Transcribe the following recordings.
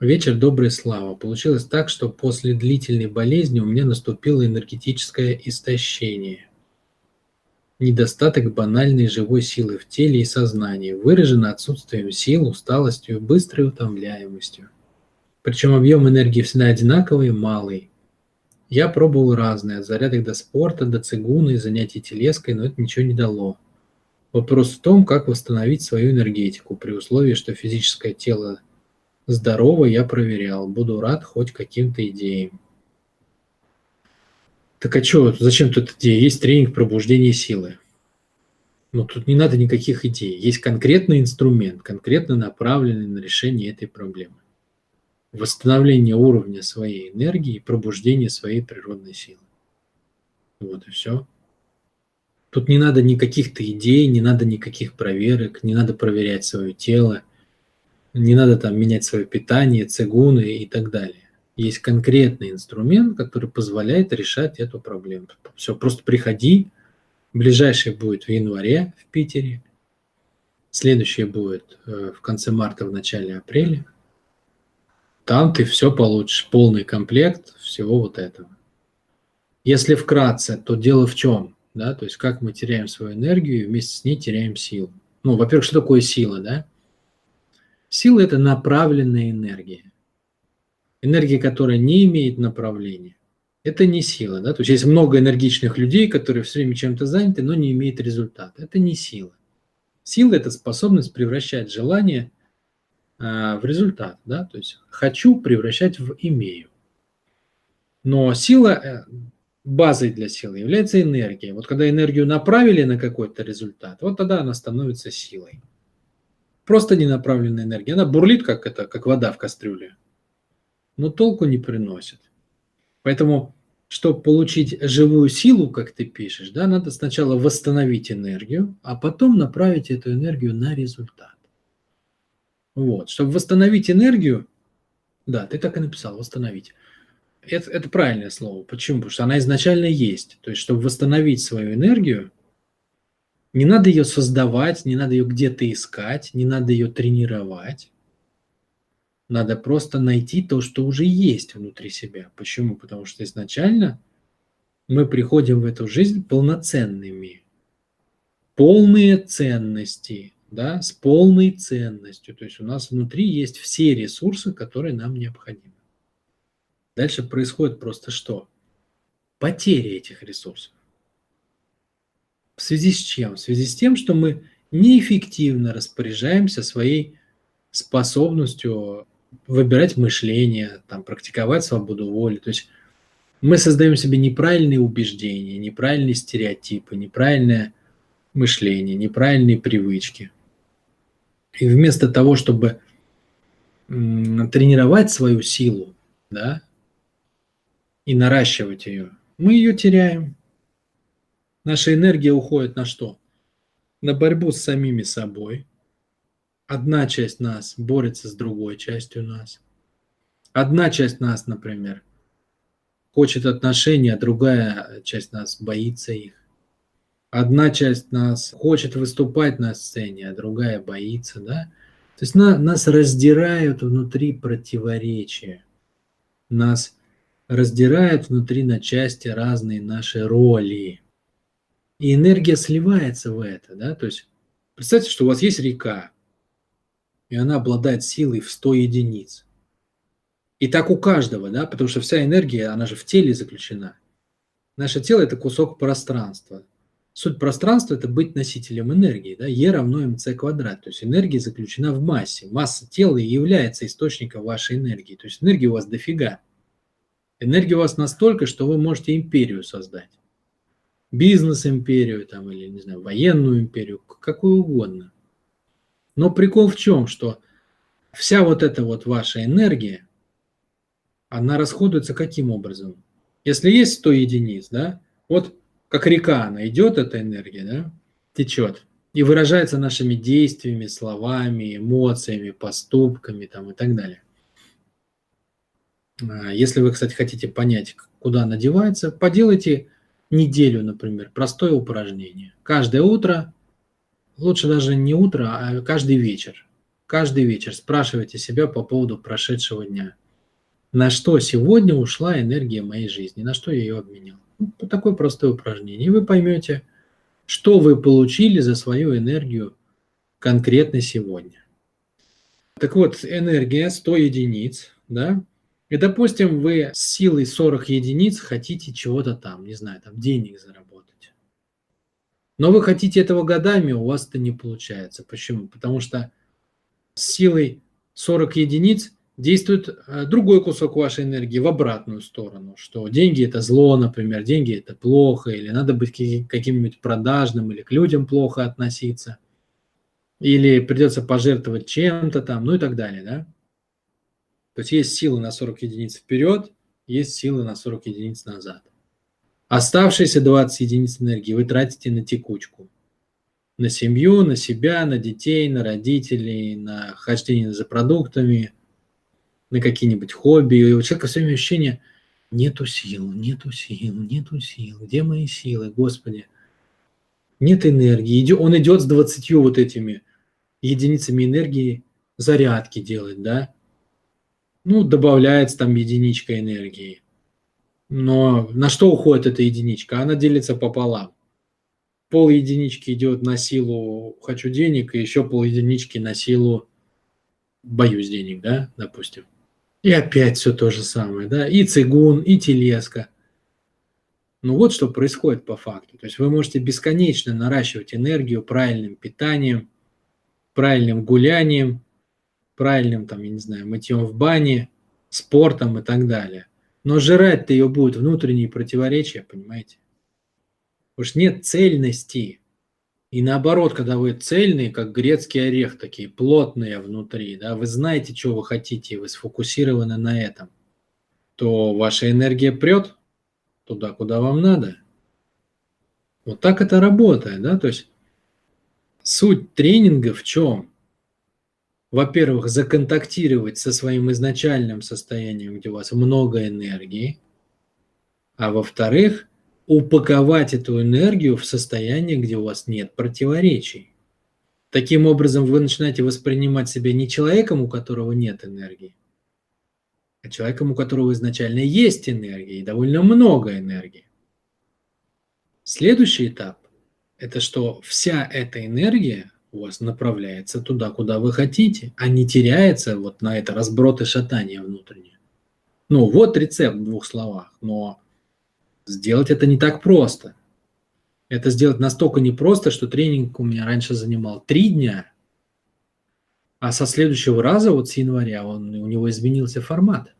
Вечер добрый, слава. Получилось так, что после длительной болезни у меня наступило энергетическое истощение. Недостаток банальной живой силы в теле и сознании, выражено отсутствием сил, усталостью, быстрой утомляемостью. Причем объем энергии всегда одинаковый, малый. Я пробовал разные, от зарядок до спорта, до цигуны, занятий телеской, но это ничего не дало. Вопрос в том, как восстановить свою энергетику при условии, что физическое тело Здорово, я проверял. Буду рад хоть каким-то идеям. Так а что, зачем тут идея? Есть тренинг пробуждения силы. Ну, тут не надо никаких идей. Есть конкретный инструмент, конкретно направленный на решение этой проблемы. Восстановление уровня своей энергии и пробуждение своей природной силы. Вот и все. Тут не надо никаких-то идей, не надо никаких проверок, не надо проверять свое тело, не надо там менять свое питание, цигуны и так далее. Есть конкретный инструмент, который позволяет решать эту проблему. Все, просто приходи. Ближайший будет в январе в Питере. Следующий будет э, в конце марта, в начале апреля. Там ты все получишь, полный комплект всего вот этого. Если вкратце, то дело в чем? Да? То есть как мы теряем свою энергию и вместе с ней теряем силу. Ну, во-первых, что такое сила, да? Сила – это направленная энергия. Энергия, которая не имеет направления, это не сила. Да? То есть есть много энергичных людей, которые все время чем-то заняты, но не имеют результата. Это не сила. Сила – это способность превращать желание а, в результат. Да? То есть хочу превращать в имею. Но сила, э, базой для силы является энергия. Вот когда энергию направили на какой-то результат, вот тогда она становится силой. Просто ненаправленная энергия. Она бурлит, как, это, как вода в кастрюле, но толку не приносит. Поэтому, чтобы получить живую силу, как ты пишешь, да, надо сначала восстановить энергию, а потом направить эту энергию на результат. Вот. Чтобы восстановить энергию, да, ты так и написал, восстановить. Это, это правильное слово. Почему? Потому что она изначально есть. То есть, чтобы восстановить свою энергию, не надо ее создавать, не надо ее где-то искать, не надо ее тренировать. Надо просто найти то, что уже есть внутри себя. Почему? Потому что изначально мы приходим в эту жизнь полноценными. Полные ценности, да, с полной ценностью. То есть у нас внутри есть все ресурсы, которые нам необходимы. Дальше происходит просто что? Потеря этих ресурсов. В связи с чем? В связи с тем, что мы неэффективно распоряжаемся своей способностью выбирать мышление, там, практиковать свободу воли. То есть мы создаем себе неправильные убеждения, неправильные стереотипы, неправильное мышление, неправильные привычки. И вместо того, чтобы тренировать свою силу, да, и наращивать ее, мы ее теряем. Наша энергия уходит на что? На борьбу с самими собой. Одна часть нас борется с другой частью нас. Одна часть нас, например, хочет отношений, а другая часть нас боится их. Одна часть нас хочет выступать на сцене, а другая боится, да? То есть на, нас раздирают внутри противоречия. Нас раздирают внутри на части разные наши роли. И энергия сливается в это, да, то есть представьте, что у вас есть река, и она обладает силой в 100 единиц. И так у каждого, да, потому что вся энергия, она же в теле заключена. Наше тело – это кусок пространства. Суть пространства – это быть носителем энергии, да, Е равно МЦ квадрат, то есть энергия заключена в массе. Масса тела является источником вашей энергии, то есть энергии у вас дофига. Энергия у вас настолько, что вы можете империю создать бизнес-империю там, или, не знаю, военную империю, какую угодно. Но прикол в чем, что вся вот эта вот ваша энергия, она расходуется каким образом? Если есть 100 единиц, да, вот как река она идет, эта энергия, да, течет, и выражается нашими действиями, словами, эмоциями, поступками там и так далее. А, если вы, кстати, хотите понять, куда она девается, поделайте неделю, например, простое упражнение. Каждое утро, лучше даже не утро, а каждый вечер. каждый вечер спрашивайте себя по поводу прошедшего дня. На что сегодня ушла энергия моей жизни, на что я ее обменял. Ну, такое простое упражнение. И вы поймете, что вы получили за свою энергию конкретно сегодня. Так вот, энергия 100 единиц, да, и, допустим, вы с силой 40 единиц хотите чего-то там, не знаю, там денег заработать. Но вы хотите этого годами, у вас это не получается. Почему? Потому что с силой 40 единиц действует э, другой кусок вашей энергии в обратную сторону, что деньги это зло, например, деньги это плохо, или надо быть каким-нибудь продажным, или к людям плохо относиться, или придется пожертвовать чем-то там, ну и так далее, да. То есть есть силы на 40 единиц вперед, есть силы на 40 единиц назад. Оставшиеся 20 единиц энергии вы тратите на текучку. На семью, на себя, на детей, на родителей, на хождение за продуктами, на какие-нибудь хобби. И у человека все время ощущение, нету сил, нету сил, нету сил. Где мои силы, Господи? Нет энергии. Он идет с 20 вот этими единицами энергии зарядки делать, да? Ну, добавляется там единичка энергии. Но на что уходит эта единичка? Она делится пополам. Пол единички идет на силу «хочу денег», и еще пол единички на силу «боюсь денег», да, допустим. И опять все то же самое, да, и цигун, и телеска. Ну вот что происходит по факту. То есть вы можете бесконечно наращивать энергию правильным питанием, правильным гулянием, правильным, там, я не знаю, мытьем в бане, спортом и так далее. Но жрать-то ее будет внутренние противоречия, понимаете? Потому что нет цельности. И наоборот, когда вы цельные, как грецкий орех, такие плотные внутри, да, вы знаете, что вы хотите, вы сфокусированы на этом, то ваша энергия прет туда, куда вам надо. Вот так это работает, да, то есть суть тренинга в чем? Во-первых, законтактировать со своим изначальным состоянием, где у вас много энергии, а во-вторых, упаковать эту энергию в состояние, где у вас нет противоречий. Таким образом, вы начинаете воспринимать себя не человеком, у которого нет энергии, а человеком, у которого изначально есть энергия и довольно много энергии. Следующий этап – это что вся эта энергия у вас направляется туда, куда вы хотите, а не теряется вот на это разброд и шатание внутреннее. Ну, вот рецепт в двух словах, но сделать это не так просто. Это сделать настолько непросто, что тренинг у меня раньше занимал три дня, а со следующего раза, вот с января, он, у него изменился формат.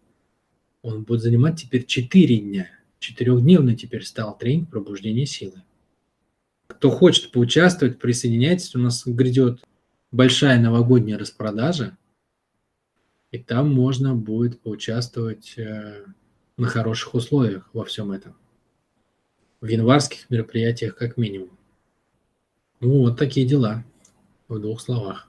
Он будет занимать теперь четыре дня. Четырехдневный теперь стал тренинг пробуждения силы. Кто хочет поучаствовать, присоединяйтесь. У нас грядет большая новогодняя распродажа. И там можно будет поучаствовать э, на хороших условиях во всем этом. В январских мероприятиях как минимум. Ну, вот такие дела в двух словах.